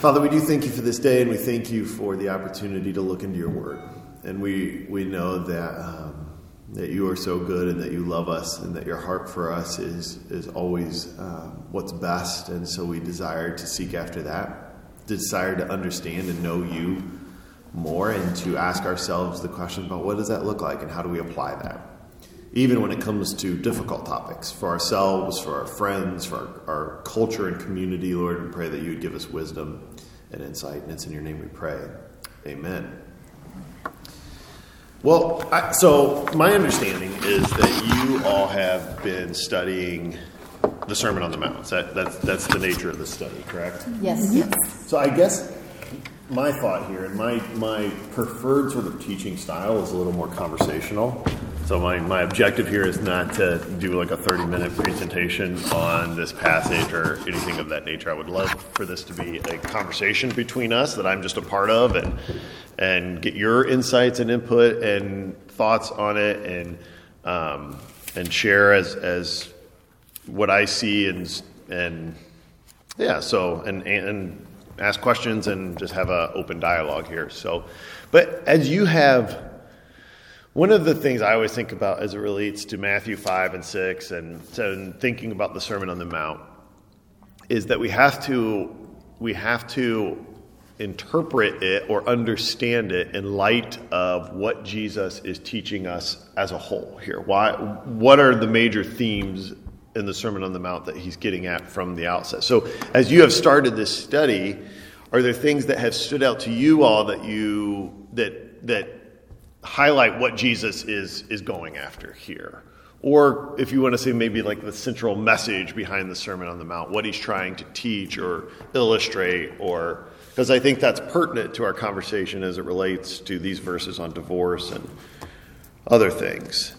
Father, we do thank you for this day, and we thank you for the opportunity to look into your word. And we, we know that, um, that you are so good and that you love us and that your heart for us is, is always um, what's best. And so we desire to seek after that, desire to understand and know you more, and to ask ourselves the question about what does that look like and how do we apply that? Even when it comes to difficult topics for ourselves, for our friends, for our, our, culture and community, Lord. We pray that you would give us wisdom and insight. And it's in your name we pray. Amen. Well, I, so my understanding is that you all have been studying the Sermon on the Mount. That, that's, that's the nature of the study, correct? Yes. yes. So I guess my thought here and my, my preferred sort of teaching style is a little more conversational. So my, my objective here is not to do like a 30 minute presentation on this passage or anything of that nature. I would love for this to be a conversation between us that I'm just a part of and and get your insights and input and thoughts on it and um, and share as as what I see and and yeah so and and ask questions and just have an open dialogue here. So, but as you have one of the things I always think about as it relates to Matthew 5 and 6 and, and thinking about the Sermon on the Mount is that we have to we have to interpret it or understand it in light of what Jesus is teaching us as a whole here. Why what are the major themes in the Sermon on the Mount that he's getting at from the outset? So as you have started this study, are there things that have stood out to you all that you that that highlight what Jesus is is going after here. Or if you want to say maybe like the central message behind the Sermon on the Mount, what he's trying to teach or illustrate, or because I think that's pertinent to our conversation as it relates to these verses on divorce and other things.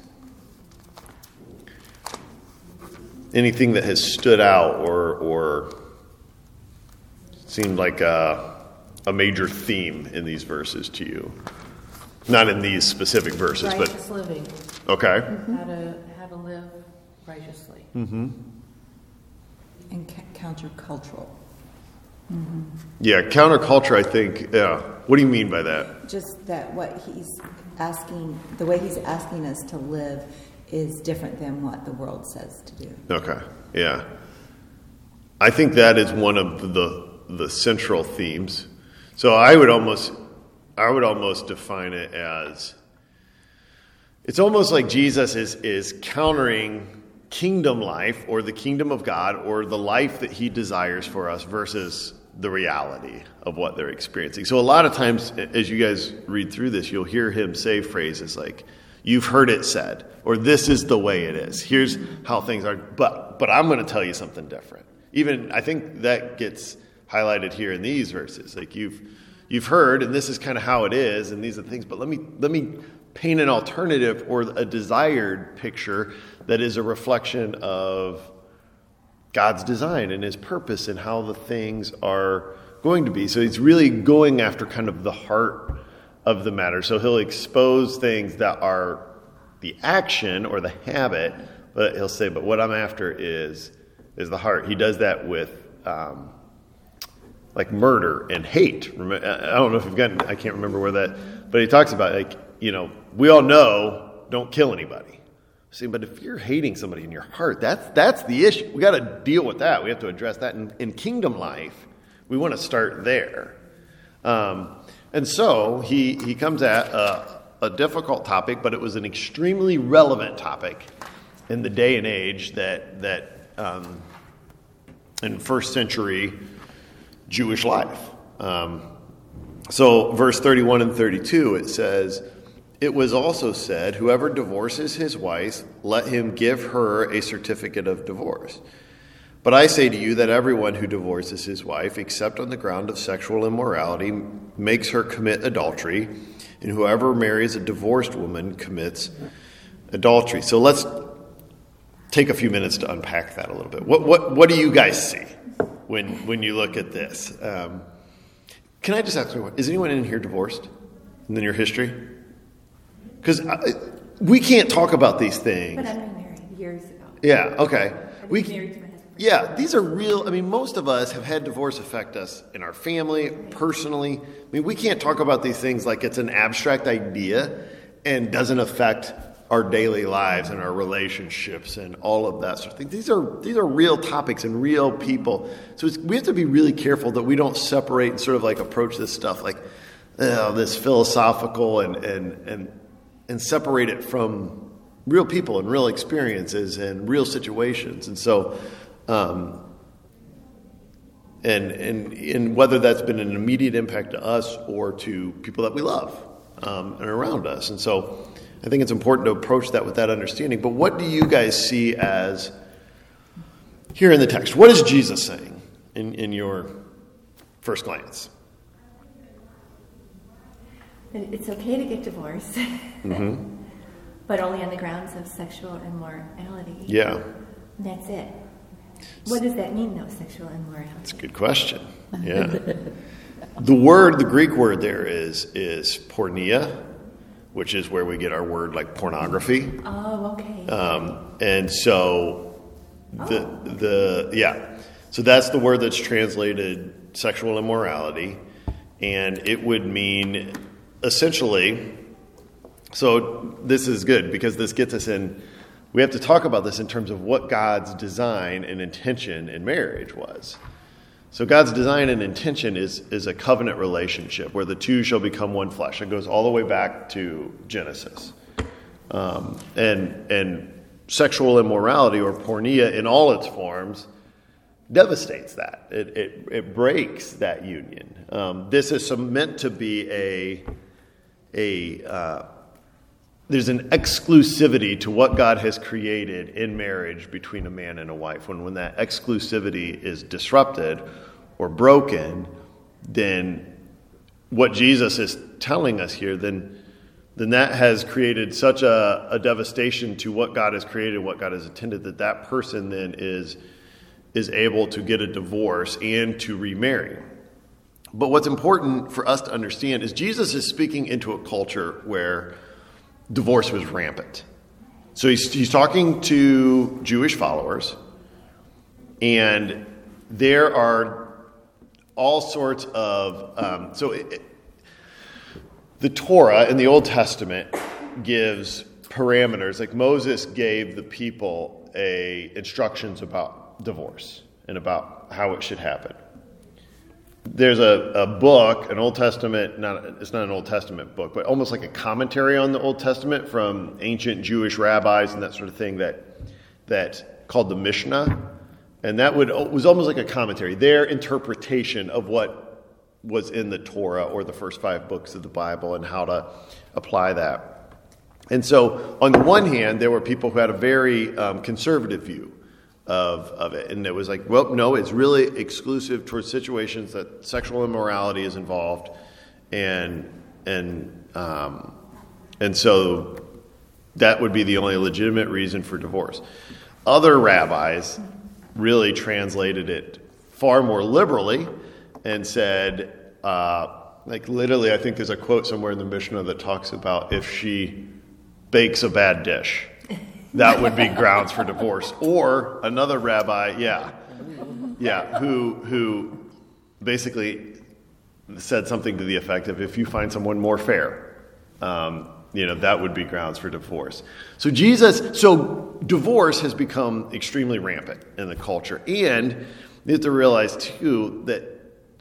Anything that has stood out or, or seemed like a, a major theme in these verses to you? Not in these specific verses, Righteous living, but okay. how to, how to live righteously. Mm-hmm. And ca- countercultural. Yeah, counterculture. I think. Yeah. What do you mean by that? Just that what he's asking, the way he's asking us to live is different than what the world says to do. Okay. Yeah. I think that is one of the the central themes. So I would almost I would almost define it as it's almost like Jesus is, is countering kingdom life or the kingdom of God or the life that he desires for us versus the reality of what they're experiencing. So, a lot of times, as you guys read through this, you'll hear him say phrases like, You've heard it said, or this is the way it is. Here's how things are. But, but I'm going to tell you something different. Even, I think that gets highlighted here in these verses. Like, you've you've heard, and this is kind of how it is, and these are the things, but let me, let me paint an alternative or a desired picture that is a reflection of God's design and his purpose and how the things are going to be. So he's really going after kind of the heart of the matter. So he'll expose things that are the action or the habit, but he'll say, but what I'm after is is the heart. He does that with um, like murder and hate. I don't know if you've gotten, I can't remember where that, but he talks about like, you know, we all know don't kill anybody. See, but if you're hating somebody in your heart, that's, that's the issue. We got to deal with that. We have to address that. In, in kingdom life, we want to start there. Um, and so he, he comes at a, a difficult topic, but it was an extremely relevant topic in the day and age that, that um, in first century Jewish life. Um, so, verse 31 and 32, it says, It was also said, Whoever divorces his wife, let him give her a certificate of divorce. But I say to you that everyone who divorces his wife, except on the ground of sexual immorality, makes her commit adultery, and whoever marries a divorced woman commits adultery. So let's take a few minutes to unpack that a little bit. What, what, what do you guys see? When when you look at this. Um, can I just ask you, is anyone in here divorced in your history? Because we can't talk about these things. But I've been married years ago. Yeah. Okay. We married to my husband. Yeah, these are real. I mean, most of us have had divorce affect us in our family, personally. I mean, we can't talk about these things like it's an abstract idea and doesn't affect our daily lives and our relationships and all of that sort of thing. These are these are real topics and real people. So we have to be really careful that we don't separate and sort of like approach this stuff like uh, this philosophical and and and and separate it from real people and real experiences and real situations. And so. Um, and, and, and whether that's been an immediate impact to us or to people that we love um, and around us. And so I think it's important to approach that with that understanding. But what do you guys see as here in the text? What is Jesus saying in, in your first glance? It's okay to get divorced, mm-hmm. but only on the grounds of sexual immorality. Yeah. And that's it. What does that mean, though, sexual immorality? That's a good question. Yeah. the word, the Greek word there is is porneia, which is where we get our word like pornography. Oh, okay. Um, and so the oh. the yeah, so that's the word that's translated sexual immorality, and it would mean essentially. So this is good because this gets us in. We have to talk about this in terms of what God's design and intention in marriage was. So God's design and intention is, is a covenant relationship where the two shall become one flesh. It goes all the way back to Genesis. Um, and, and sexual immorality or porneia in all its forms devastates that. It, it, it breaks that union. Um, this is meant to be a, a uh, there's an exclusivity to what God has created in marriage between a man and a wife. When, when that exclusivity is disrupted or broken, then what Jesus is telling us here, then, then that has created such a, a devastation to what God has created, what God has intended, that that person then is, is able to get a divorce and to remarry. But what's important for us to understand is Jesus is speaking into a culture where divorce was rampant. So he's, he's talking to Jewish followers, and there are all sorts of. Um, so it, the Torah in the Old Testament gives parameters, like Moses gave the people a instructions about divorce and about how it should happen there's a, a book, an Old Testament, not it's not an Old Testament book, but almost like a commentary on the Old Testament from ancient Jewish rabbis and that sort of thing that that called the Mishnah, and that would was almost like a commentary, their interpretation of what was in the Torah or the first five books of the Bible and how to apply that. And so, on the one hand, there were people who had a very um, conservative view of, of it. And it was like, well, no, it's really exclusive towards situations that sexual immorality is involved. And, and, um, and so that would be the only legitimate reason for divorce. Other rabbis really translated it far more liberally and said, uh, like literally, I think there's a quote somewhere in the Mishnah that talks about if she bakes a bad dish that would be grounds for divorce. Or another rabbi, yeah, yeah, who who basically said something to the effect of, if you find someone more fair, um, you know, that would be grounds for divorce. So Jesus, so divorce has become extremely rampant in the culture, and you have to realize too that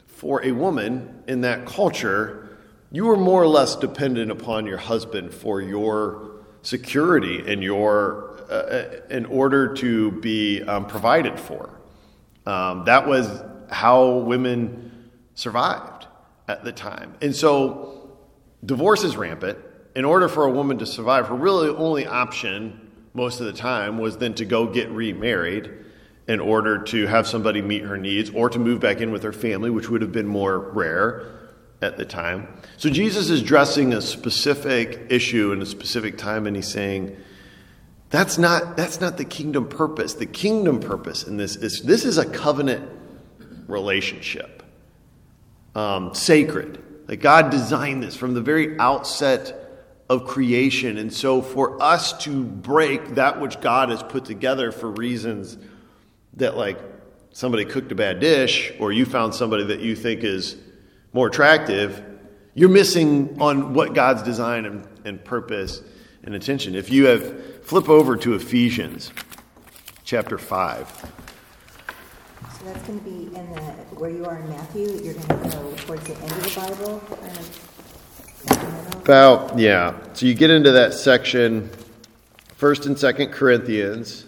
for a woman in that culture, you are more or less dependent upon your husband for your security in your uh, in order to be um, provided for. Um, that was how women survived at the time, and so divorce is rampant. In order for a woman to survive, her really only option most of the time was then to go get remarried in order to have somebody meet her needs or to move back in with her family, which would have been more rare at the time. So Jesus is addressing a specific issue in a specific time, and he's saying, that's not, that's not the kingdom purpose. The kingdom purpose in this is this is a covenant relationship, um, sacred. Like God designed this from the very outset of creation. And so for us to break that which God has put together for reasons that like somebody cooked a bad dish or you found somebody that you think is more attractive, you're missing on what God's design and, and purpose and intention. If you have flip over to Ephesians chapter 5. So that's going to be in the, where you are in Matthew, you're going to go towards the end of the Bible, kind of in the middle. About, yeah. So you get into that section, 1st and 2nd Corinthians,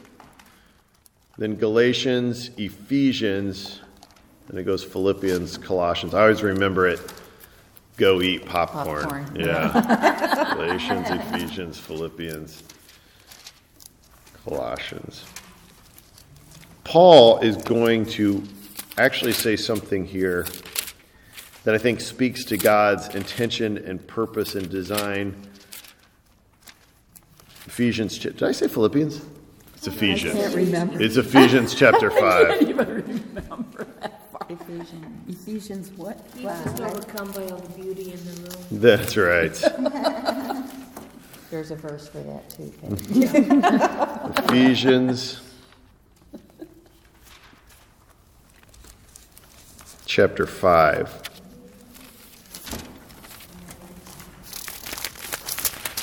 then Galatians, Ephesians, and it goes Philippians, Colossians. I always remember it. Go eat popcorn. Popcorn. Yeah. Galatians, Ephesians, Philippians, Colossians. Paul is going to actually say something here that I think speaks to God's intention and purpose and design. Ephesians, did I say Philippians? It's Ephesians. I can't remember. It's Ephesians chapter 5. Ephesians. Ephesians what? You just overcome by all the beauty in the room. That's right. There's a verse for that too. Kate. Ephesians chapter 5.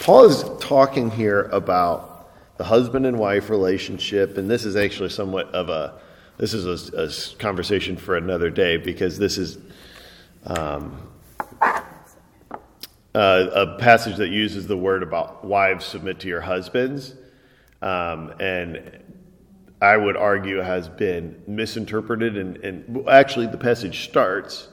Paul is talking here about the husband and wife relationship, and this is actually somewhat of a this is a conversation for another day because this is um, uh, a passage that uses the word about wives submit to your husbands, um, and I would argue has been misinterpreted. And, and actually, the passage starts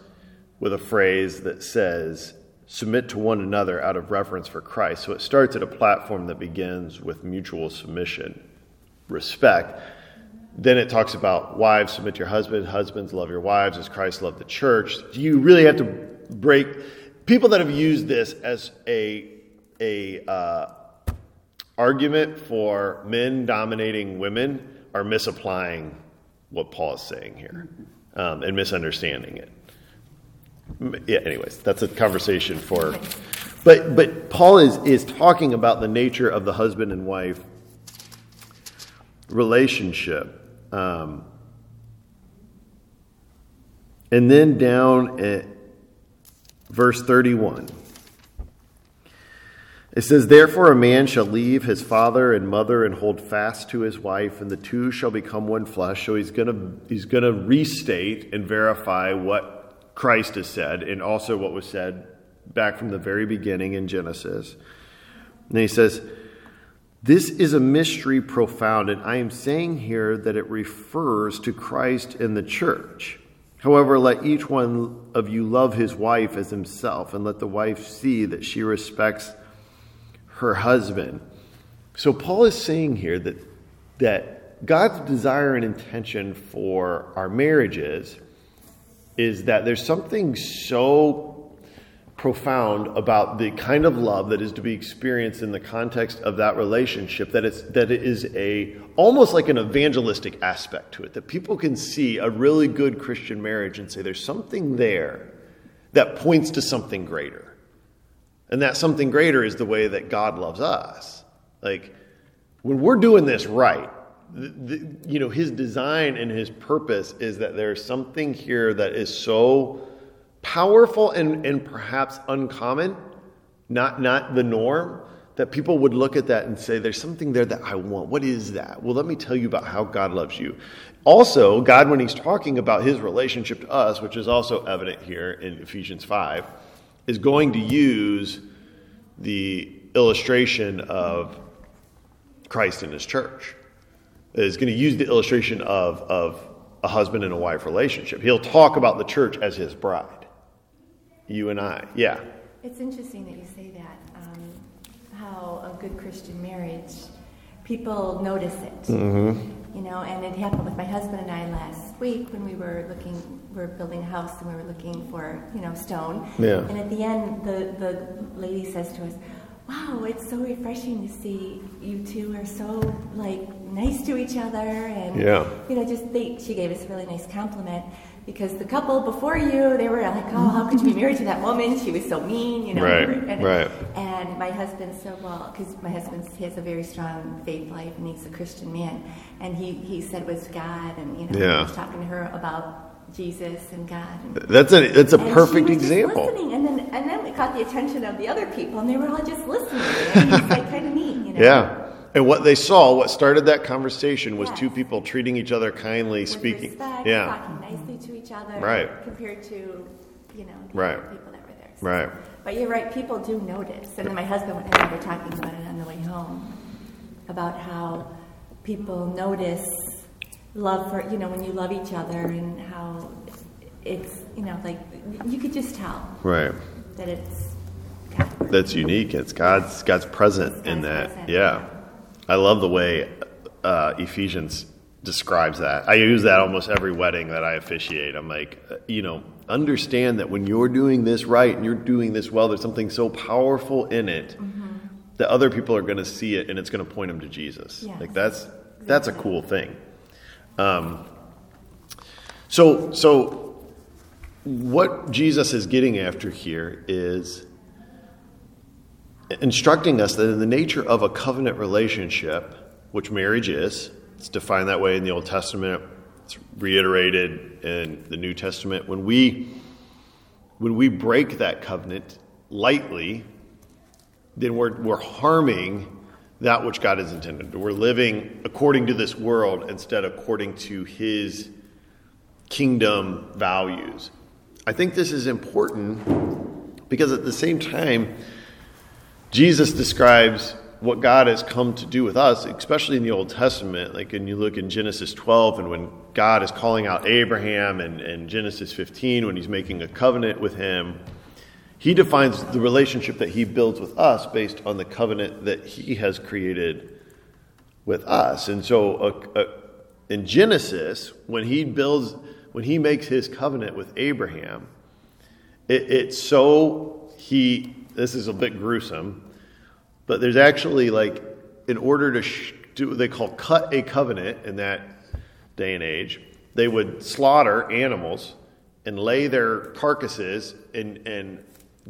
with a phrase that says, submit to one another out of reverence for Christ. So it starts at a platform that begins with mutual submission, respect. Then it talks about wives submit to your husband, husbands love your wives as Christ loved the church. Do you really have to break people that have used this as a a uh, argument for men dominating women are misapplying what Paul is saying here um, and misunderstanding it. Yeah. Anyways, that's a conversation for. But but Paul is is talking about the nature of the husband and wife relationship. Um, and then down at verse 31. It says, Therefore, a man shall leave his father and mother and hold fast to his wife, and the two shall become one flesh. So he's going he's to restate and verify what Christ has said, and also what was said back from the very beginning in Genesis. And he says, This is a mystery profound, and I am saying here that it refers to Christ and the church. However, let each one of you love his wife as himself, and let the wife see that she respects her husband. So Paul is saying here that that God's desire and intention for our marriages is that there's something so profound about the kind of love that is to be experienced in the context of that relationship that it's that it is a almost like an evangelistic aspect to it that people can see a really good Christian marriage and say there's something there that points to something greater. And that something greater is the way that God loves us. Like, when we're doing this right, the, the, you know, his design and his purpose is that there's something here that is so powerful and, and perhaps uncommon, not, not the norm, that people would look at that and say, There's something there that I want. What is that? Well, let me tell you about how God loves you. Also, God, when he's talking about his relationship to us, which is also evident here in Ephesians 5, is going to use the illustration of Christ and his church. Is going to use the illustration of, of a husband and a wife relationship. He'll talk about the church as his bride. You and I. Yeah. It's interesting that you say that. Um, how a good Christian marriage, people notice it. Mm-hmm. You know, and it happened with my husband and I last week when we were looking, we were building a house and we were looking for, you know, stone. Yeah. And at the end, the, the lady says to us, wow, it's so refreshing to see you two are so, like, nice to each other. And, Yeah. you know, just they, she gave us a really nice compliment. Because the couple before you, they were like, oh, how could you be married to that woman? She was so mean, you know. Right, and, right. And my husband said, well, because my husband he has a very strong faith life and he's a Christian man, and he he said it was God, and you know, Yeah. he was talking to her about Jesus and God. And, That's a that's a perfect example. listening, and then and then we caught the attention of the other people, and they were all just listening. And it's like kind of neat, you know. Yeah. And what they saw, what started that conversation was Yes. two people treating each other kindly, With speaking. respect, yeah. Talking nicely to each other, Right. Compared to, you know, the Right. people that were there. So- Right. But you're right, people do notice. And then my husband and I were talking about it on the way home, about how people notice love for, you know, when you love each other and how it's, you know, like, you could just tell Right. that it's God. That's unique. It's God's God's present It's in that. present, Yeah. I love the way uh, Ephesians describes that. I use that almost every wedding that I officiate. I'm like, uh, you know, understand that when you're doing this right and you're doing this well, there's something so powerful in it that other people are going to see it and it's going to point them to Jesus. Yes. Like that's that's a cool thing. Um, so so what Jesus is getting after here is instructing us that in the nature of a covenant relationship, which marriage is, it's defined that way in the Old Testament, it's reiterated in the New Testament. When we when we break that covenant lightly, then we're, we're harming that which God has intended. We're living according to this world instead of according to his kingdom values. I think this is important because at the same time, Jesus describes what God has come to do with us, especially in the Old Testament. Like when you look in Genesis 12 and when God is calling out Abraham and, and Genesis 15 when he's making a covenant with him, he defines the relationship that he builds with us based on the covenant that he has created with us. And so uh, uh, in Genesis, when he builds, when he makes his covenant with Abraham, it, it's so he, this is a bit gruesome, but there's actually like, in order to sh- do what they call cut a covenant in that day and age, they would slaughter animals and lay their carcasses, and, and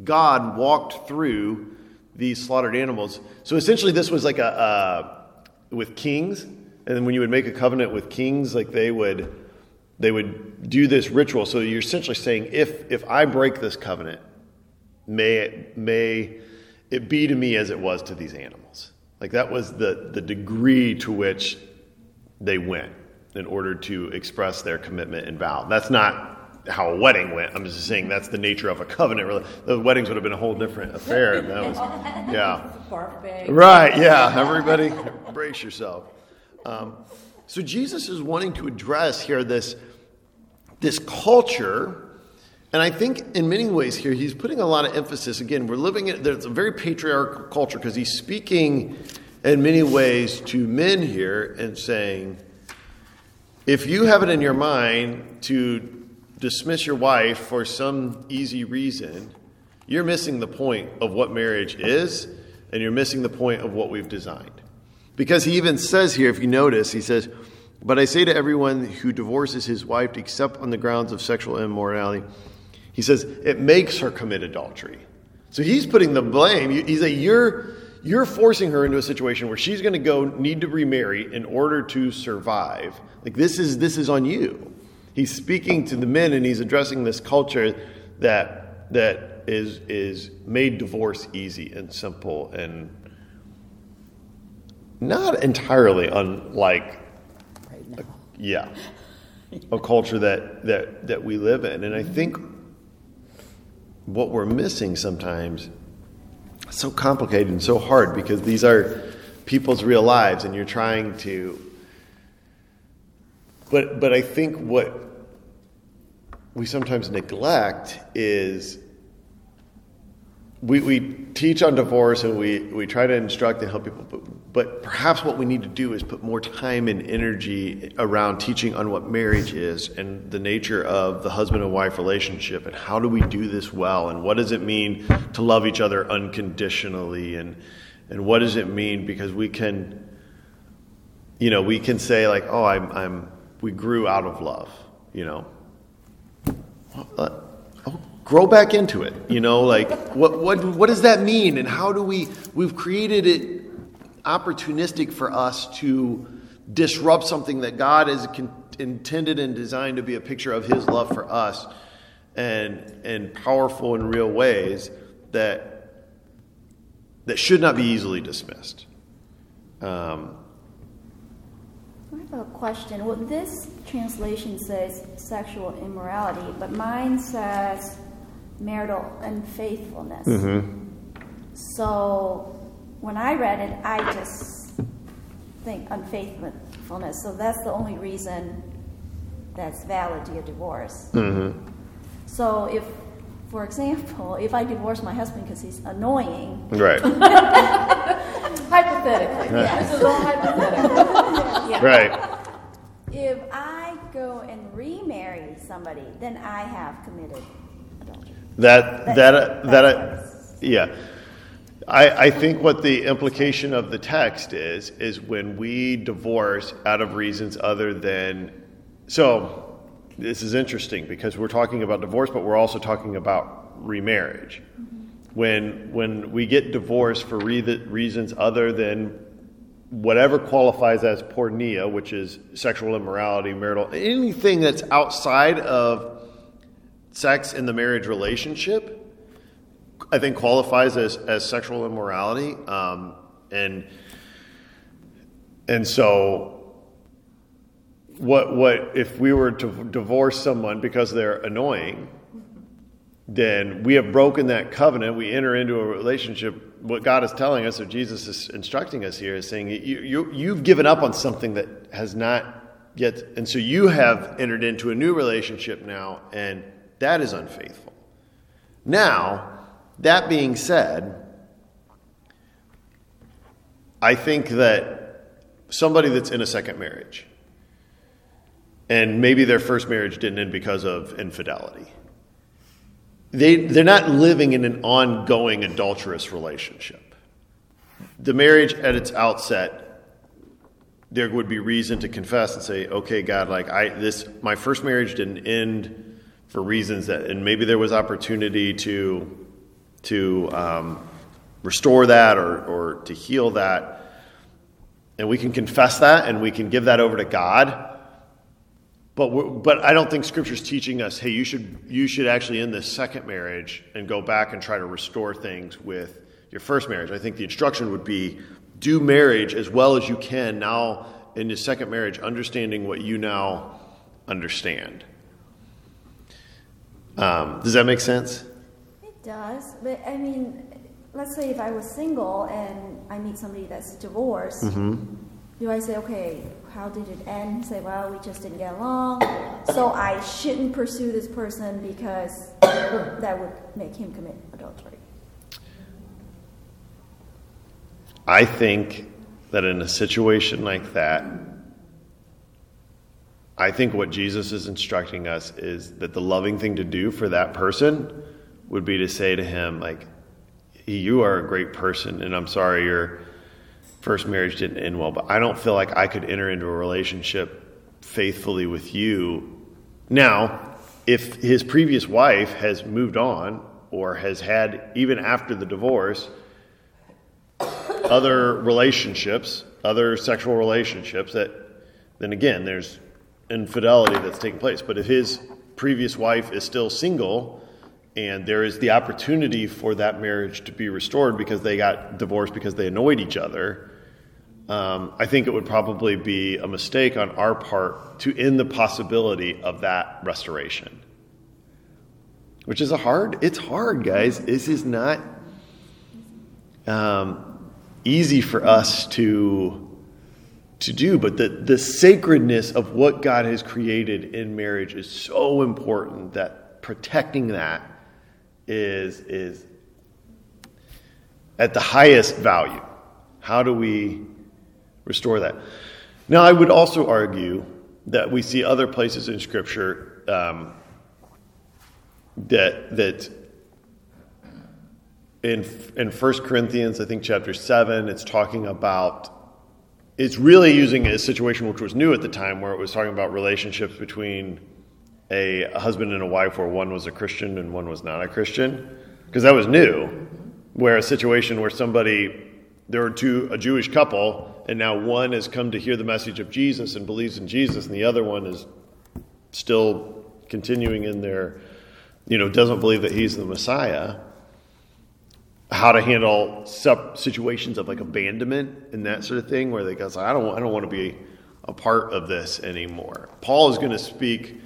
God walked through these slaughtered animals. So essentially, this was like a, uh, with kings, and then when you would make a covenant with kings, like they would, they would do this ritual. So you're essentially saying, if if I break this covenant, may may it be to me as it was to these animals. Like that was the the degree to which they went in order to express their commitment and vow. That's not how a wedding went. I'm just saying that's the nature of a covenant. Really, the weddings would have been a whole different affair. That was, yeah. Right, yeah. Everybody, brace yourself. Um, so Jesus is wanting to address here this, this culture, and I think in many ways here he's putting a lot of emphasis. Again, we're living in there's a very patriarchal culture because he's speaking in many ways to men here and saying, if you have it in your mind to dismiss your wife for some easy reason, you're missing the point of what marriage is, and you're missing the point of what we've designed. Because he even says here, if you notice, he says, But I say to everyone who divorces his wife except on the grounds of sexual immorality, he says, it makes her commit adultery. So he's putting the blame. He's a you're you're forcing her into a situation where she's going to go need to remarry in order to survive. Like this is this is on you. He's speaking to the men and he's addressing this culture that that is is made divorce easy and simple and not entirely unlike Right now. yeah a culture that that that we live in and i think what we're missing sometimes it's so complicated and so hard because these are people's real lives and you're trying to but but i think what we sometimes neglect is we, we teach on divorce and we, we try to instruct and help people, but, but perhaps what we need to do is put more time and energy around teaching on what marriage is and the nature of the husband and wife relationship and how do we do this well and what does it mean to love each other unconditionally and, and what does it mean because we can, you know, we can say like, oh, I'm, I'm, we grew out of love, you know, uh, oh, grow back into it. You know, like what what what does that mean, and how do we? We've created it opportunistic for us to disrupt something that God has con- intended and designed to be a picture of His love for us, and and powerful in real ways that that should not be easily dismissed. Um, I have a question. Well, this translation says sexual immorality, but mine says marital unfaithfulness. So when I read it, I just think unfaithfulness. So that's the only reason that's valid to get divorced. Mm-hmm. So if, for example, if I divorce my husband because he's annoying, right. Hypothetically, this is all hypothetical. Yeah. Right. if I go and remarry somebody, then I have committed adultery. That that That's- that that's yeah. I, I think what the implication of the text is is when we divorce out of reasons other than so this is interesting because we're talking about divorce but we're also talking about remarriage. When when we get divorced for re- reasons other than whatever qualifies as porneia, which is sexual immorality, marital anything that's outside of sex in the marriage relationship, I think qualifies as, as sexual immorality. Um, and and so what what if we were to divorce someone because they're annoying, then we have broken that covenant. We enter into a relationship. What God is telling us, or Jesus is instructing us here, is saying you, you you've given up on something that has not yet, and so you have entered into a new relationship now, and that is unfaithful. Now, that being said, I think that somebody that's in a second marriage, and maybe their first marriage didn't end because of infidelity, they, they're not living in an ongoing adulterous relationship. The marriage at its outset, there would be reason to confess and say, okay, God, like I, this, my first marriage didn't end for reasons that, and maybe there was opportunity to, to um, restore that or, or to heal that. And we can confess that and we can give that over to God. But, but I don't think Scripture's teaching us, hey, you should, you should actually end this second marriage and go back and try to restore things with your first marriage. I think the instruction would be do marriage as well as you can now in your second marriage, understanding what you now understand. Um, does that make sense? Does, but I mean, let's say if I was single and I meet somebody that's divorced, mm-hmm. do I say, okay, how did it end? Say, well, we just didn't get along, so I shouldn't pursue this person because that would make him commit adultery. I think that in a situation like that, I think what Jesus is instructing us is that the loving thing to do for that person would be to say to him, like, you are a great person, and I'm sorry your first marriage didn't end well, but I don't feel like I could enter into a relationship faithfully with you. Now, if his previous wife has moved on or has had, even after the divorce, other relationships, other sexual relationships that then again there's infidelity that's taking place. But if his previous wife is still single and there is the opportunity for that marriage to be restored because they got divorced because they annoyed each other, um, I think it would probably be a mistake on our part to end the possibility of that restoration. Which is a hard, it's hard, guys. This is not um, easy for us to to do, but the, the sacredness of what God has created in marriage is so important that protecting that is is at the highest value. How do we restore that? Now, I would also argue that we see other places in Scripture um, that that in in First Corinthians, I think chapter seven, it's talking about. It's really using a situation which was new at the time, where it was talking about relationships between a husband and a wife where one was a Christian and one was not a Christian, because that was new. Where a situation where somebody, there were two, a Jewish couple, and now one has come to hear the message of Jesus and believes in Jesus, and the other one is still continuing in their, you know, doesn't believe that he's the Messiah. How to handle situations of like abandonment and that sort of thing, where they go, I don't, I don't want to be a part of this anymore. Paul is going to speak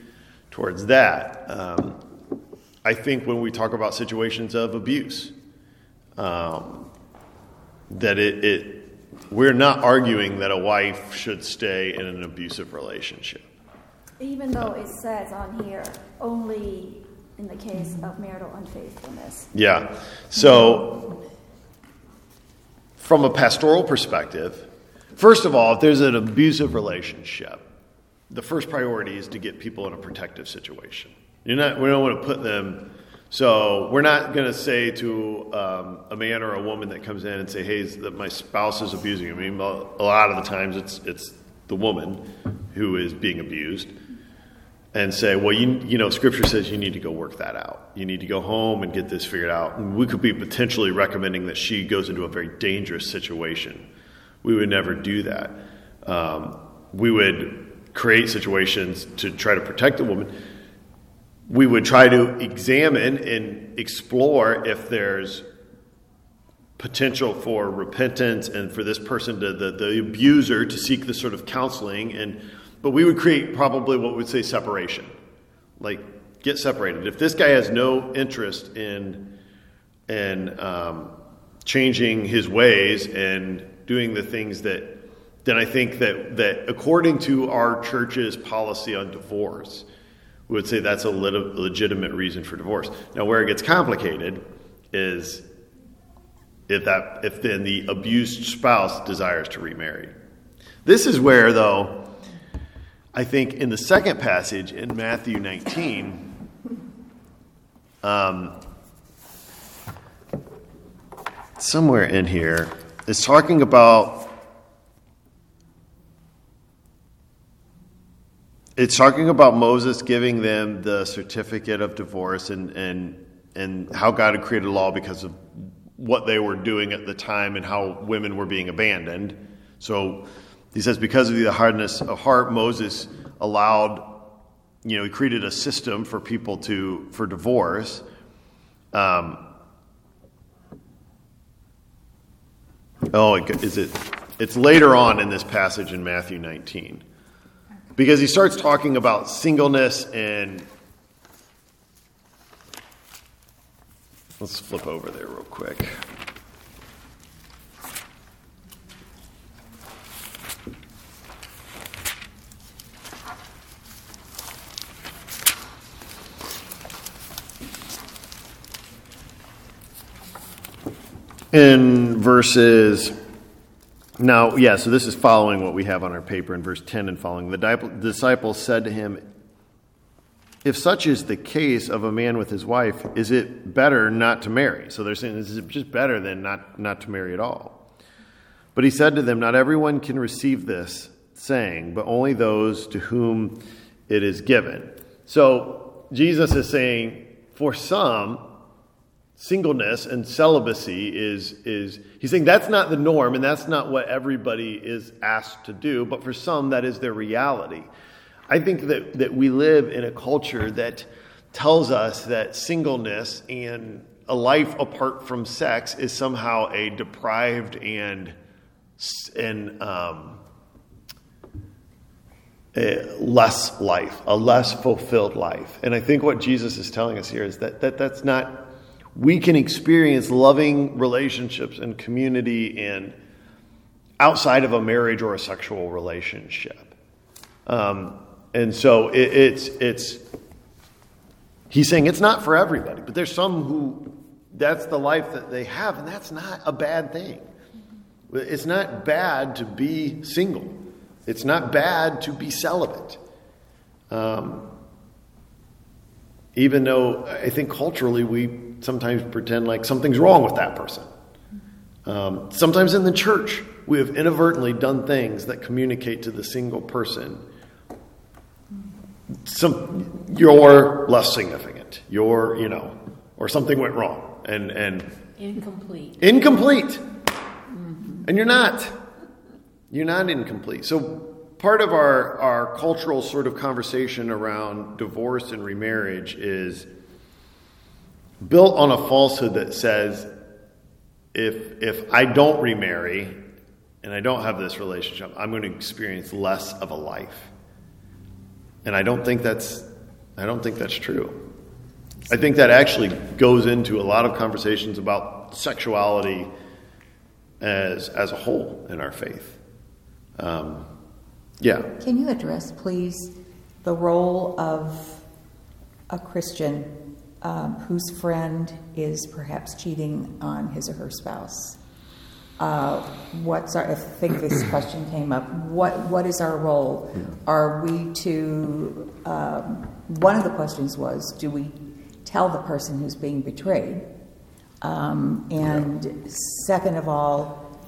towards that. Um, I think when we talk about situations of abuse, um, that it, it, we're not arguing that a wife should stay in an abusive relationship. Even though it says on here only in the case of marital unfaithfulness. Yeah. So, from a pastoral perspective, first of all, if there's an abusive relationship, the first priority is to get people in a protective situation. You're not, we don't want to put them. So we're not going to say to um, a man or a woman that comes in and say, "Hey, my spouse is abusing me." A lot of the times it's it's the woman who is being abused, and say, "Well, you you know, Scripture says you need to go work that out. You need to go home and get this figured out." And we could be potentially recommending that she goes into a very dangerous situation. We would never do that. Um, we would create situations to try to protect the woman, we would try to examine and explore if there's potential for repentance and for this person to the, the abuser to seek this sort of counseling. And but we would create probably what we'd say separation like get separated. If this guy has no interest in in um, changing his ways and doing the things that then I think that, that according to our church's policy on divorce, we would say that's a lit- legitimate reason for divorce. Now, where it gets complicated is if that if then the abused spouse desires to remarry. This is where, though, I think in the second passage in Matthew 19, um, somewhere in here, it's talking about it's talking about Moses giving them the certificate of divorce and, and, and how God had created a law because of what they were doing at the time and how women were being abandoned. So he says, because of the hardness of heart, Moses allowed, you know, he created a system for people to, for divorce. Um, oh, is it? It's later on in this passage in Matthew 19 because he starts talking about singleness and let's flip over there real quick. In verses now, yeah, so this is following what we have on our paper in verse 10 and following. The disciples said to him, If such is the case of a man with his wife, is it better not to marry? So they're saying Is it just better than not, not to marry at all. But he said to them, Not everyone can receive this saying, but only those to whom it is given. So Jesus is saying, For some, singleness and celibacy is is he's saying that's not the norm and that's not what everybody is asked to do but for some that is their reality i think that that we live in a culture that tells us that singleness and a life apart from sex is somehow a deprived and and um, a less life, a less fulfilled life. And I think what Jesus is telling us here is that, that that's not we can experience loving relationships and community and outside of a marriage or a sexual relationship. Um, and so it, it's it's he's saying it's not for everybody, but there's some who that's the life that they have, and that's not a bad thing. It's not bad to be single. It's not bad to be celibate. Um, even though I think culturally we sometimes pretend like something's wrong with that person. Um, sometimes in the church, we have inadvertently done things that communicate to the single person some you're less significant. You're you know, or something went wrong, and and Incomplete. incomplete, and you're not. You're not incomplete. So part of our our cultural sort of conversation around divorce and remarriage is built on a falsehood that says if if I don't remarry and I don't have this relationship, I'm going to experience less of a life. And I don't think that's I don't think that's true. I think that actually goes into a lot of conversations about sexuality as as a whole in our faith. Um, yeah, Can you address, please, the role of a Christian um, whose friend is perhaps cheating on his or her spouse? Uh, what's our? I think this question came up. What What is our role? Are we to? Um, one of the questions was, do we tell the person who's being betrayed? Um, and second of all,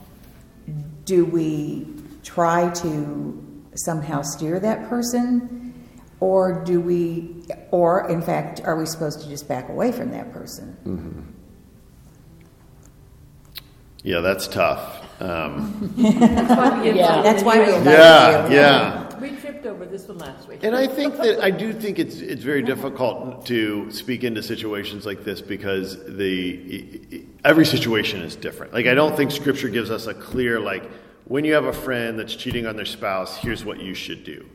do we try to somehow steer that person or do we or in fact are we supposed to just back away from that person yeah, that's tough. Um, yeah that's why we invited yeah, you yeah. We tripped over this one last week. And I think that I do think it's it's very difficult to speak into situations like this because the every situation is different. Like I don't think Scripture gives us a clear like when you have a friend that's cheating on their spouse, here's what you should do.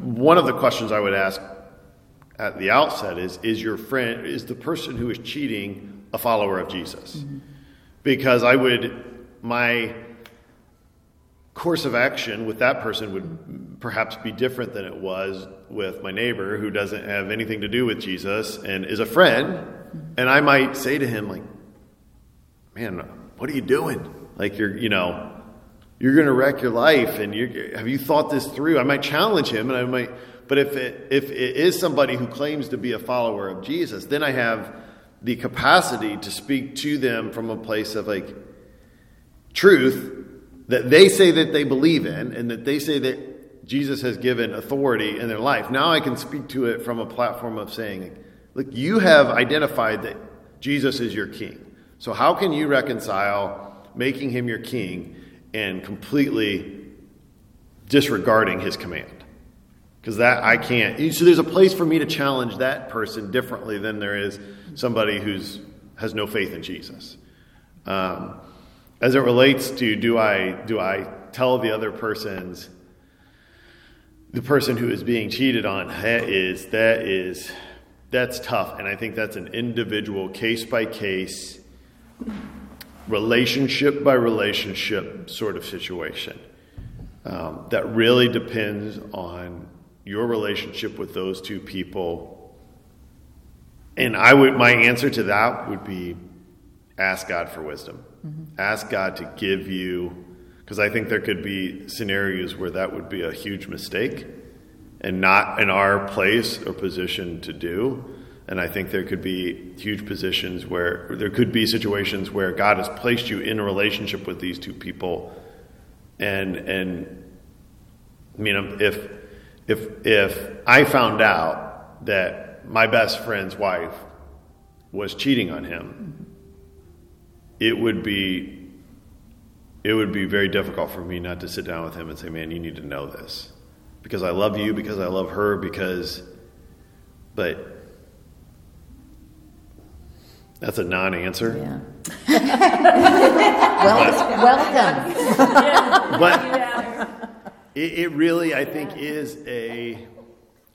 One of the questions I would ask at the outset is is your friend is the person who is cheating a follower of Jesus? Mm-hmm. Because I would my course of action with that person would perhaps be different than it was with my neighbor who doesn't have anything to do with Jesus and is a friend. Mm-hmm. And I might say to him, like, man, what are you doing? Like, you're, you know, you're going to wreck your life and you have you thought this through? I might challenge him and I might, but if it, if it is somebody who claims to be a follower of Jesus, then I have the capacity to speak to them from a place of like truth that they say that they believe in and that they say that Jesus has given authority in their life. Now I can speak to it from a platform of saying, look, you have identified that Jesus is your king. So how can you reconcile making him your king and completely disregarding his command? Because that I can't. So there's a place for me to challenge that person differently than there is somebody who's has no faith in Jesus. Um, as it relates to do I do I tell the other person's the person who is being cheated on that is that is that's tough and I think that's an individual case by case relationship by relationship sort of situation um, that really depends on your relationship with those two people and I would my answer to that would be ask God for wisdom. Mm-hmm. Ask God to give you, because I think there could be scenarios where that would be a huge mistake and not in our place or position to do. And I think there could be huge positions where there could be situations where God has placed you in a relationship with these two people. And, and I mean, um, if, if, if I found out that my best friend's wife was cheating on him, it would be it would be very difficult for me not to sit down with him and say, "Man, you need to know this." Because I love you, because I love her, because but that's a non-answer. Yeah. well, welcome. But it, it really, I think, is a.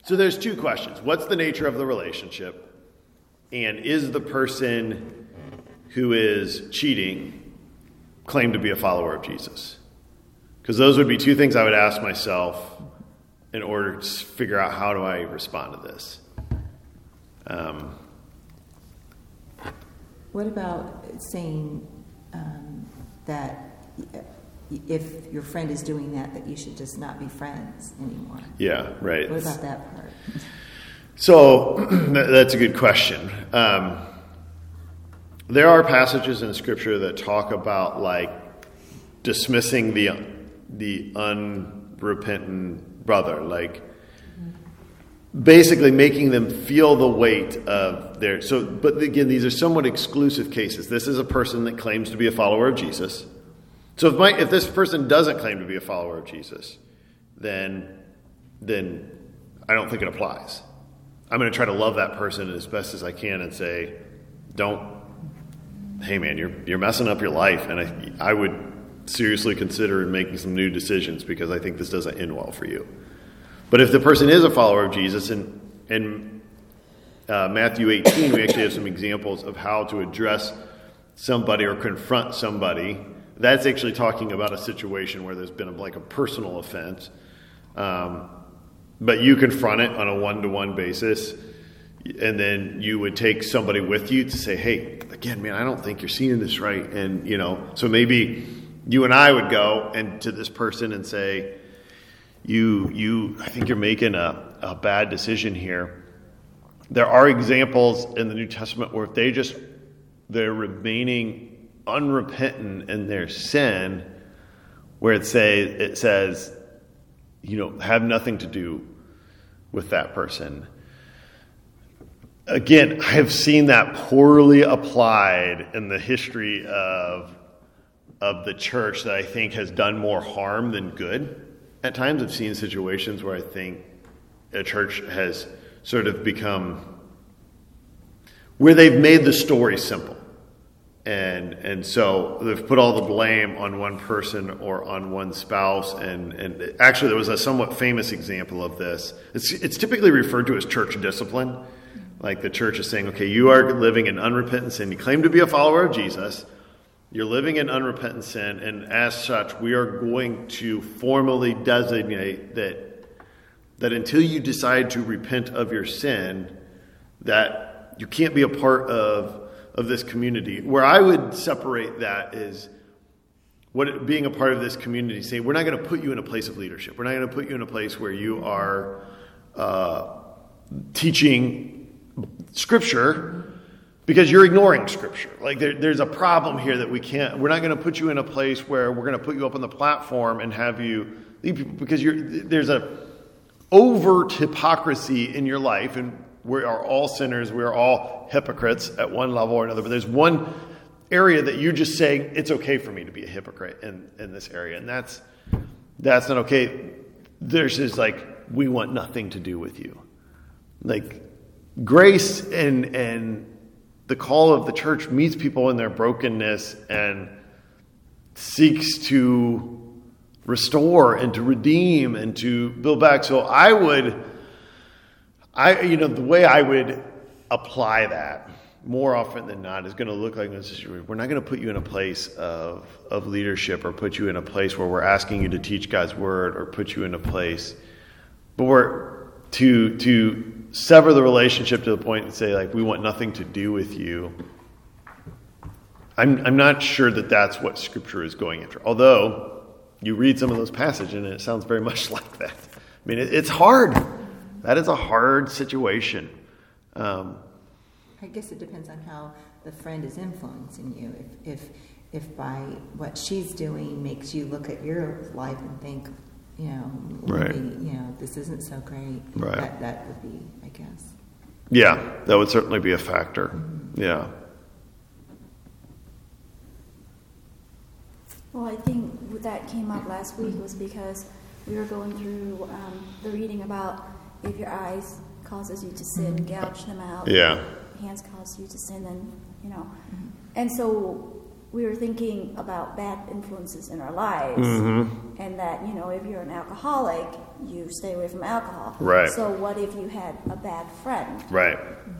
So there's two questions. What's the nature of the relationship? And is the person who is cheating claim to be a follower of Jesus? Because those would be two things I would ask myself in order to figure out how do I respond to this. Um, What about saying um, that if your friend is doing that, that you should just not be friends anymore? yeah, right. What about that part? So that's a good question. Um, there are passages in Scripture that talk about like dismissing the the unrepentant brother, like basically making them feel the weight of their so but again these are somewhat exclusive cases. This is a person that claims to be a follower of jesus. So if my if this person doesn't claim to be a follower of jesus then then i don't think it applies. I'm going to try to love that person as best as i can and say don't hey man you're you're messing up your life and i i would seriously consider making some new decisions because i think this doesn't end well for you but if the person is a follower of Jesus, and in uh, Matthew 18, we actually have some examples of how to address somebody or confront somebody. That's actually talking about a situation where there's been a, like a personal offense. Um, but you confront it on a one to one basis, and then you would take somebody with you to say, hey, again, man, I don't think you're seeing this right. And, you know, so maybe you and I would go and to this person and say, you you I think you're making a, a bad decision here. There are examples in the New Testament where if they just they're remaining unrepentant in their sin, where it say it says, you know, have nothing to do with that person. Again, I have seen that poorly applied in the history of of the church that I think has done more harm than good at times I've seen situations where I think a church has sort of become where they've made the story simple. And and so they've put all the blame on one person or on one spouse. And, and actually, there was a somewhat famous example of this. It's, it's typically referred to as church discipline. Like the church is saying, okay, you are living in unrepentant sin. You claim to be a follower of Jesus. You're living in unrepentant sin, and as such, we are going to formally designate that, that until you decide to repent of your sin, that you can't be a part of, of this community. Where I would separate that is what being a part of this community, saying we're not going to put you in a place of leadership. We're not going to put you in a place where you are uh, teaching scripture because you're ignoring scripture. Like there, there's a problem here that we can't we're not going to put you in a place where we're going to put you up on the platform and have you because you're there's a overt hypocrisy in your life and we are all sinners we are all hypocrites at one level or another but there's one area that you just say it's okay for me to be a hypocrite in, in this area and that's that's not okay. There's just like we want nothing to do with you. Like grace and and the call of the church meets people in their brokenness and seeks to restore and to redeem and to build back. So I would, I you know, the way I would apply that more often than not is going to look like this. We're not going to put you in a place of of leadership or put you in a place where we're asking you to teach God's word or put you in a place, but we're to to sever the relationship to the point and say like we want nothing to do with you. I'm, I'm not sure that that's what scripture is going after. Although you read some of those passages and it sounds very much like that. I mean it, it's hard. That is a hard situation. Um, I guess it depends on how the friend is influencing you. If, if, if by what she's doing makes you look at your life and think, you know, right. maybe, you know, this isn't so great. Right. That, that would be, I guess. Yeah, that would certainly be a factor. Mm-hmm. Yeah. Well, I think what that came up last week was because we were going through um, the reading about if your eyes causes you to sin, mm-hmm. gouge them out. Yeah. Hands cause you to sin, and you know, mm-hmm. and so we were thinking about bad influences in our lives, mm-hmm. and that you know, if you're an alcoholic, you stay away from alcohol. Right. So what if you had a bad friend? Right.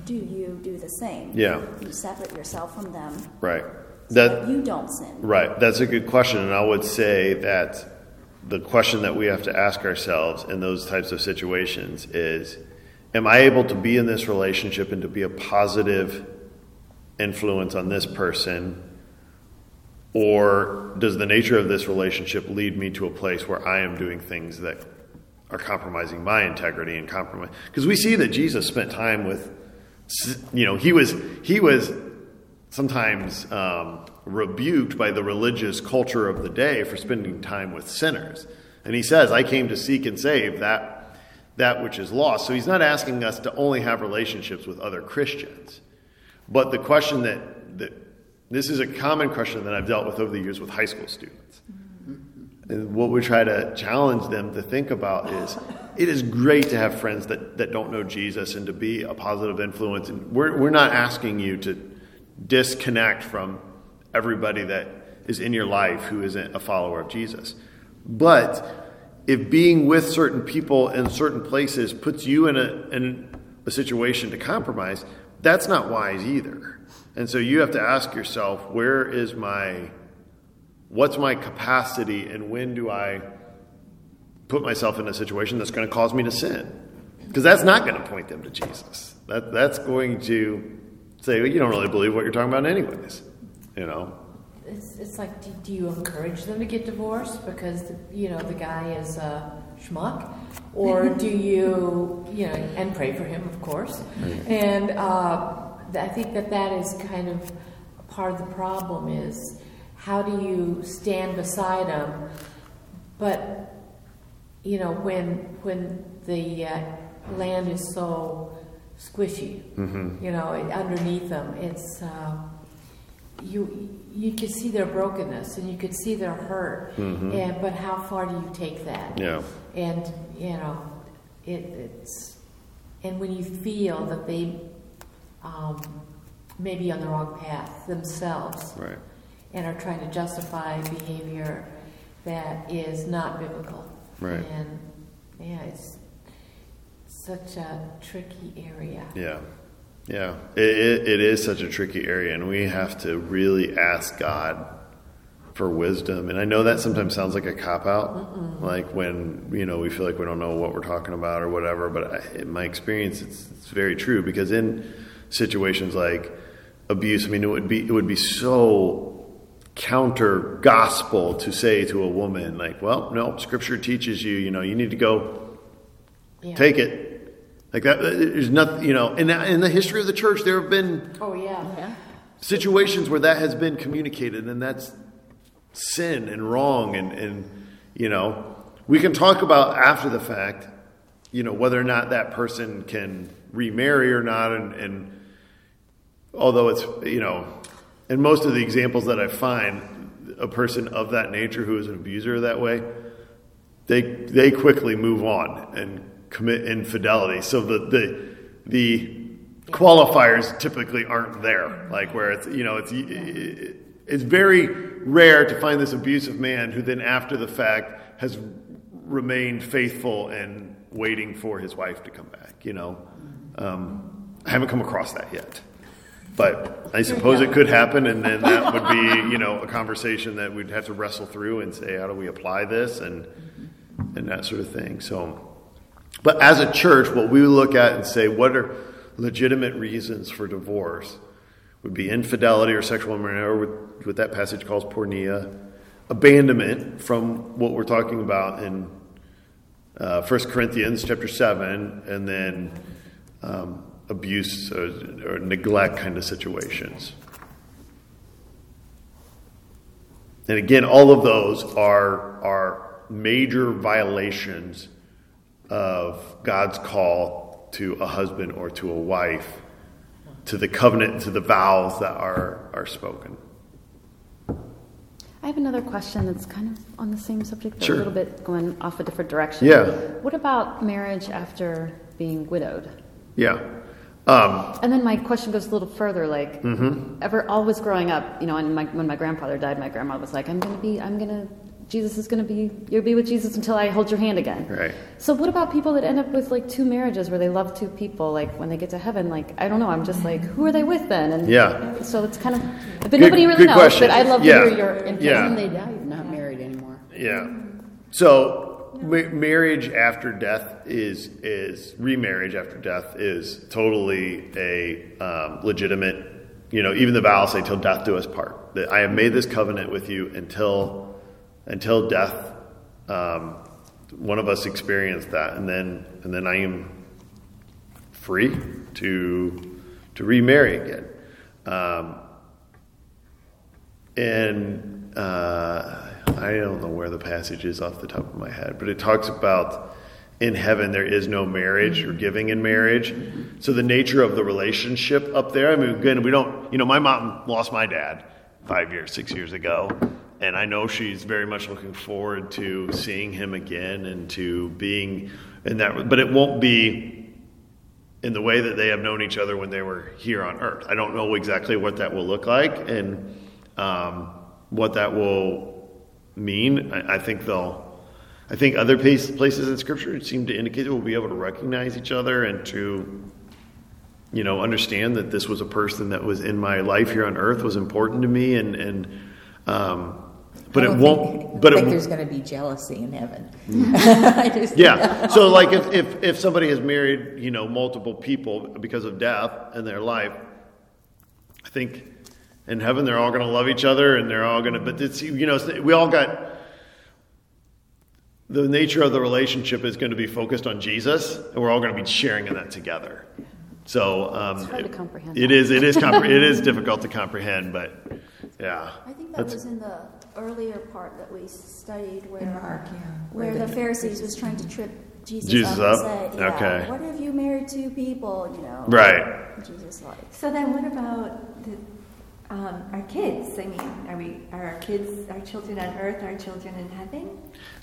Do you do the same? Yeah. You separate yourself from them. Right. So that, that you don't sin. Right. That's a good question, and I would say that the question that we have to ask ourselves in those types of situations is am I able to be in this relationship and to be a positive influence on this person or does the nature of this relationship lead me to a place where I am doing things that are compromising my integrity and compromise? Because we see that Jesus spent time with, you know, he was he was sometimes um, rebuked by the religious culture of the day for spending time with sinners, and he says, "I came to seek and save that that which is lost. So he's not asking us to only have relationships with other Christians. But the question that, that this is a common question that I've dealt with over the years with high school students. And what we try to challenge them to think about is it is great to have friends that, that don't know Jesus and to be a positive influence. And we're, we're not asking you to disconnect from everybody that is in your life who isn't a follower of Jesus. But if being with certain people in certain places puts you in a, in a situation to compromise, that's not wise either. And so you have to ask yourself, where is my, what's my capacity and when do I put myself in a situation that's going to cause me to sin? Because that's not going to point them to Jesus. That, that's going to say, well, you don't really believe what you're talking about anyways, you know? It's, it's like, do, do you encourage them to get divorced because, the, you know, the guy is a schmuck? Or do you, you know, and pray for him, of course. And uh, I think that that is kind of part of the problem is how do you stand beside them, but, you know, when, when the uh, land is so squishy, you know, underneath them, it's, uh, you you could see their brokenness and you could see their hurt. And but how far do you take that? Yeah. and you know it, it's and when you feel that they um, may be on the wrong path themselves Right. and are trying to justify behavior that is not biblical Right. and yeah it's such a tricky area Yeah. Yeah. It, it, it is such a tricky area, and we have to really ask God for wisdom. And I know that sometimes sounds like a cop out, like when, you know, we feel like we don't know what we're talking about or whatever. But I, in my experience, it's, it's very true because in situations like abuse, I mean, it would be, it would be so counter gospel to say to a woman, like, well, no, scripture teaches you, you know, you need to go yeah. take it. Like that, there's nothing, you know, in, in the history of the church, there have been oh yeah Yeah. situations where that has been communicated, and that's sin and wrong. And, and, you know, we can talk about after the fact, you know, whether or not that person can remarry or not. And, and although it's, you know, in most of the examples that I find, a person of that nature who is an abuser that way, they they quickly move on and commit infidelity. So the the the qualifiers typically aren't there. Like where it's you know it's it's very rare to find this abusive man who then after the fact has remained faithful and waiting for his wife to come back. You know, um, I haven't come across that yet. But I suppose it could happen, and then that would be, you know, a conversation that we'd have to wrestle through and say, how do we apply this, and and that sort of thing. So, but as a church, what we look at and say, what are legitimate reasons for divorce? Would be infidelity or sexual immorality, or what- that passage calls porneia, abandonment from what we're talking about in uh, 1 Corinthians chapter 7, and then um, abuse or, or neglect kind of situations. And again, all of those are, are major violations of God's call to a husband or to a wife, to the covenant, to the vows that are, are spoken. I have another question that's kind of on the same subject, but Sure. a little bit going off a different direction. Yeah. What about marriage after being widowed? Yeah. Um, And then my question goes a little further, like, Mm-hmm. ever always growing up, you know, and my, when my grandfather died, my grandma was like, "I'm going to be, I'm going to, Jesus is going to be, you'll be with Jesus until I hold your hand again." Right. So what about people that end up with like two marriages where they love two people? Like when they get to heaven, like I don't know, I'm just like, who are they with then? And Yeah. So it's kind of, but Good- nobody really good knows. question. But I'd love Yeah. to hear your input. Yeah. They die, you're not married anymore. Yeah. So ma- marriage after death is is remarriage after death is totally a um, legitimate. You know, even the vows say, "Till death do us part." That I have made this covenant with you until until death. Um, one of us experienced that, and then and then I am free to to remarry again. Um, and uh, I don't know where the passage is off the top of my head, but it talks about in heaven there is no marriage or giving in marriage. So the nature of the relationship up there, I mean, again, we don't, you know, my mom lost my dad five years, six years ago. And I know she's very much looking forward to seeing him again and to being in that, but it won't be in the way that they have known each other when they were here on earth. I don't know exactly what that will look like and um, what that will mean. I, I think they'll. I think other place, places in Scripture seem to indicate that we'll be able to recognize each other and to, you know, understand that this was a person that was in my life here on earth was important to me, and and um, but it won't. Think, but I it there's going to be jealousy in heaven. I just, yeah. So like if, if if somebody has married, you know, multiple people because of death in their life, I think in heaven they're all going to love each other and they're all going to. But it's you know we all got the nature of the relationship is going to be focused on Jesus, and we're all going to be sharing in that together. So um, It's hard to it- comprehend It that. is. It is. Compre- it is difficult to comprehend, but yeah. I think that That's- was in the earlier part that we studied where In Mark, yeah. where Where the, the- Pharisees was trying to trip Jesus, Jesus up, up? and say, yeah, Okay. What if you married two people? You know, Right. Jesus like, So then, what about the, um, our kids? I mean, are we are our kids our children on earth, our children in heaven?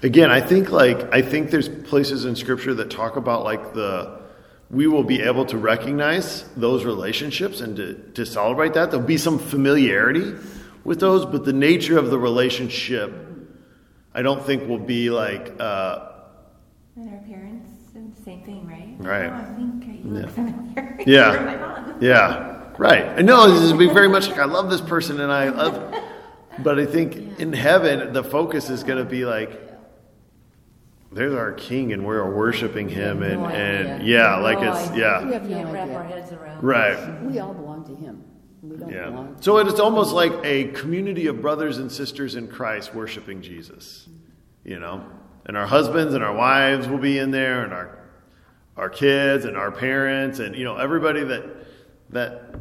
Again, I think like I think there's places in scripture that talk about like the we will be able to recognize those relationships and to, to celebrate that. There'll be some familiarity with those, but the nature of the relationship I don't think will be like uh, And our parents, and the same thing, right? Right. Oh, I think you look Yeah. familiar. Yeah. You're my mom. Yeah, right. I know this is be very much like I love this person and I love, but I think in heaven the focus is going to be like, there's our King and we're worshiping Him and No and idea. yeah, like No it's idea. yeah, We have Can't no wrap our heads around. right. We all belong to Him. We don't Yeah. belong. So it's almost like a community of brothers and sisters in Christ worshiping Jesus. You know? And our husbands and our wives will be in there and our our kids and our parents and you know everybody that that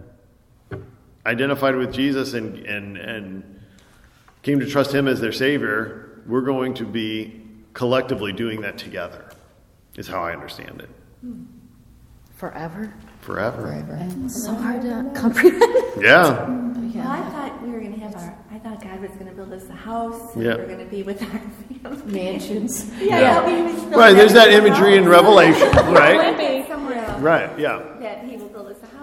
identified with Jesus and and and came to trust him as their savior, we're going to be collectively doing that together. Is how I understand it. Forever? Forever. It's so hard to comprehend. Yeah. Well, I thought we were going to have our. I thought God was going to build us a house. And Yeah. we were going to be with our family. Mansions. Yeah, we was Right, there's that us a imagery in. Revelation, right? Somewhere else. Right, yeah. That He will build us a house, and we'll be.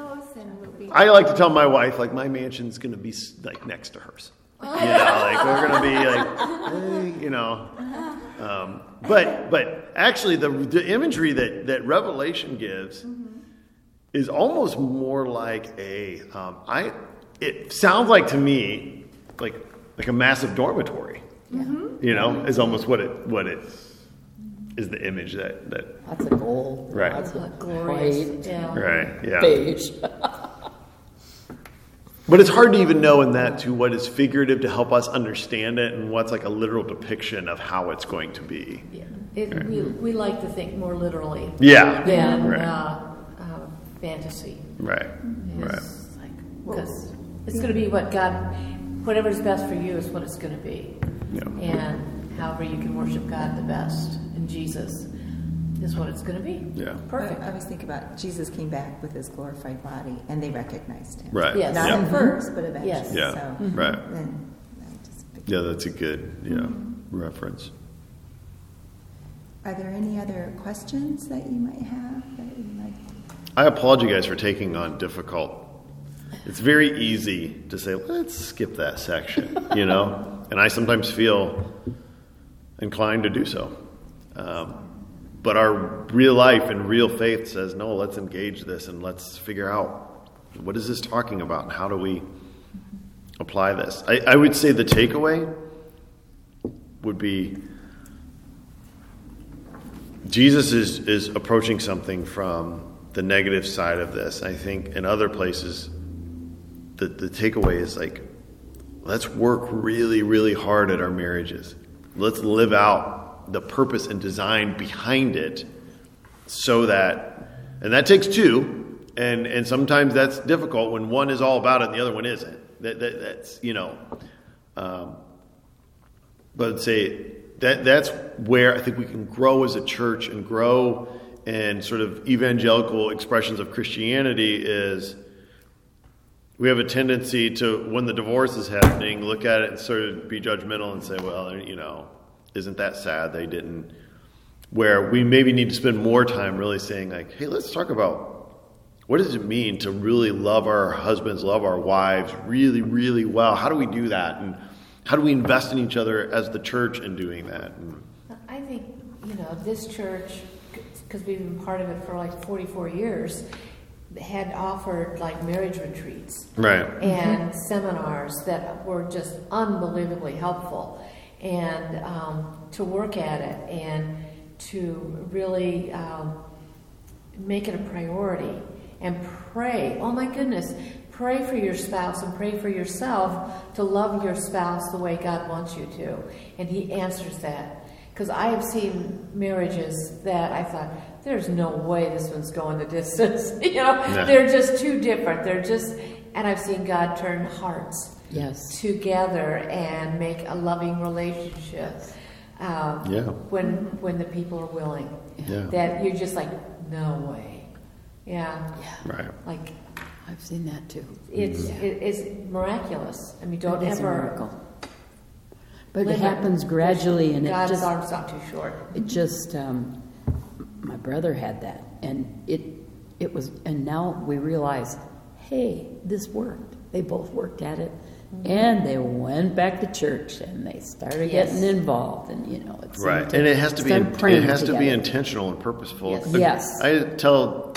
I like to tell my wife, like, my mansion's going to be like next to hers. You know, like we're going to be like, eh, you know. Um, but but actually, the the imagery that that Revelation gives is almost more like a. Um, I it sounds like to me like like a massive dormitory. You know, is almost what it what it is the image that that That's a goal. Right. That's a Glorious. white Yeah. right yeah. beige. But it's hard to even know in that to what is figurative to help us understand it and what's like a literal depiction of how it's going to be. Yeah. It, we, we like to think more literally Yeah. than Right. uh, uh, fantasy. Right. Right. It's like, because it's going to be what God, whatever's best for you is what it's going to be. Yeah. And however you can worship God the best in Jesus is what it's going to be. Yeah. Perfect. I, I was thinking about Jesus came back with his glorified body, and they recognized him. Right. Yes. Not Yeah. at first, but eventually. Yes. Yeah. So Right. then I just Yeah, that's a good yeah reference. Are there any other questions that you might have that you might? I applaud you guys for taking on difficult. It's very easy to say, let's skip that section, you know? And I sometimes feel inclined to do so. Um, but our real life and real faith says, no, let's engage this and let's figure out what is this talking about and how do we apply this. I, I would say the takeaway would be Jesus is, is approaching something from the negative side of this. I think in other places, the, the takeaway is like, let's work really, really hard at our marriages. Let's live out the purpose and design behind it so that, and that takes two, and, and sometimes that's difficult when one is all about it and the other one isn't. That, that, that's, you know, um, but say that that's where I think we can grow as a church and grow and sort of evangelical expressions of Christianity is we have a tendency to when the divorce is happening look at it and sort of be judgmental and say well you know isn't that sad they didn't where we maybe need to spend more time really saying like hey let's talk about what does it mean to really love our husbands love our wives really really well? How do we do that? And how do we invest in each other as the church in doing that? And, I think, you know, this church, because we've been part of it for like 44 years, had offered like marriage retreats right. and seminars that were just unbelievably helpful. And um, to work at it and to really um, make it a priority and pray. Oh my goodness, pray for your spouse and pray for yourself to love your spouse the way God wants you to. And He answers that. Because I have seen marriages that I thought, there's no way this one's going the distance. you know, Yeah. they're just too different. They're just, and I've seen God turn hearts Yes. together and make a loving relationship. Um, Yeah. When when the people are willing. Yeah. That you're just like, no way. Yeah. yeah. right Like I've seen that too. it's Yeah. it, it's miraculous. I mean, don't It is ever. miracle. But it limit happens gradually, and it God's just arms not too short. It just, um, my brother had that, and it, it was, and now we realize, hey, this worked. They both worked at it, and they went back to church, and they started Yes. getting involved, and you know, it's right and it has to be start praying it has to be intentional and purposeful Yes. A- Yes. i tell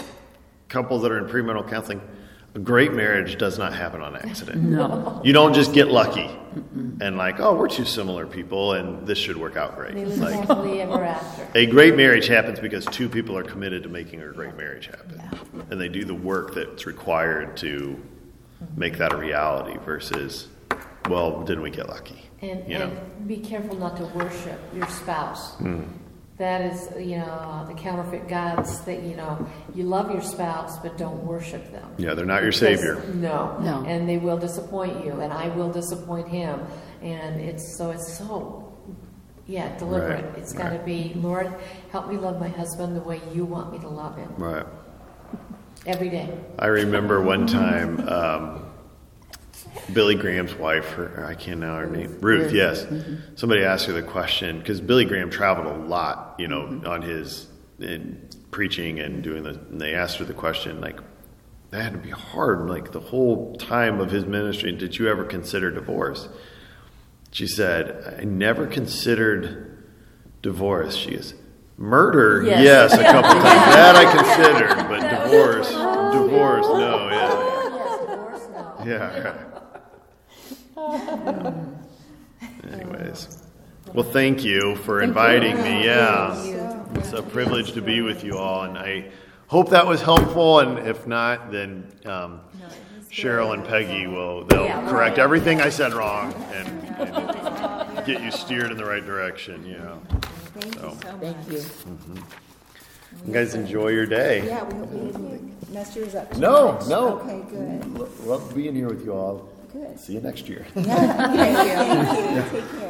couples that are in premarital counseling a great marriage does not happen on accident No, you don't just get lucky and like oh we're two similar people and this should work out great They live like happily ever after. a great marriage happens because two people are committed to making a great marriage happen and they do the work that's required to make that a reality versus well didn't we get lucky And, you know be careful not to worship your spouse. Hmm. That is, you know, the counterfeit gods that, you know, you love your spouse, but don't worship them. yeah they're not your Because- savior No. No. And they will disappoint you, and I will disappoint him. And it's so, it's so, yeah, deliberate. Right, It's got to right. be, Lord, help me love my husband the way you want me to love him right every day. I remember one time um, Billy Graham's wife, her, I can't know her name, Ruth. Yes, somebody asked her the question because Billy Graham traveled a lot, you know, on his in preaching and doing the. And they asked her the question like, that had to be hard, like the whole time of his ministry. Did you ever consider divorce? She said, I never considered divorce. She is murder. Yes. Yes, a couple times. That I considered, but divorce, divorce, no, yeah. Yes, divorce, no. Yeah. Anyways, well, thank you for inviting me. Yeah, it's a privilege to be with you all, and I hope that was helpful. And if not, then um, Cheryl and Peggy will they'll correct everything I said wrong and, and get you steered in the right direction. yeah. know, Thank you So. so much. thank you. Mm-hmm. you guys enjoy your day. Yeah, we hope we didn't mess yours up too No, much. no. Okay, good. Love being here with you all. Good. See you next year. Yeah, thank you. Thank you. Take care.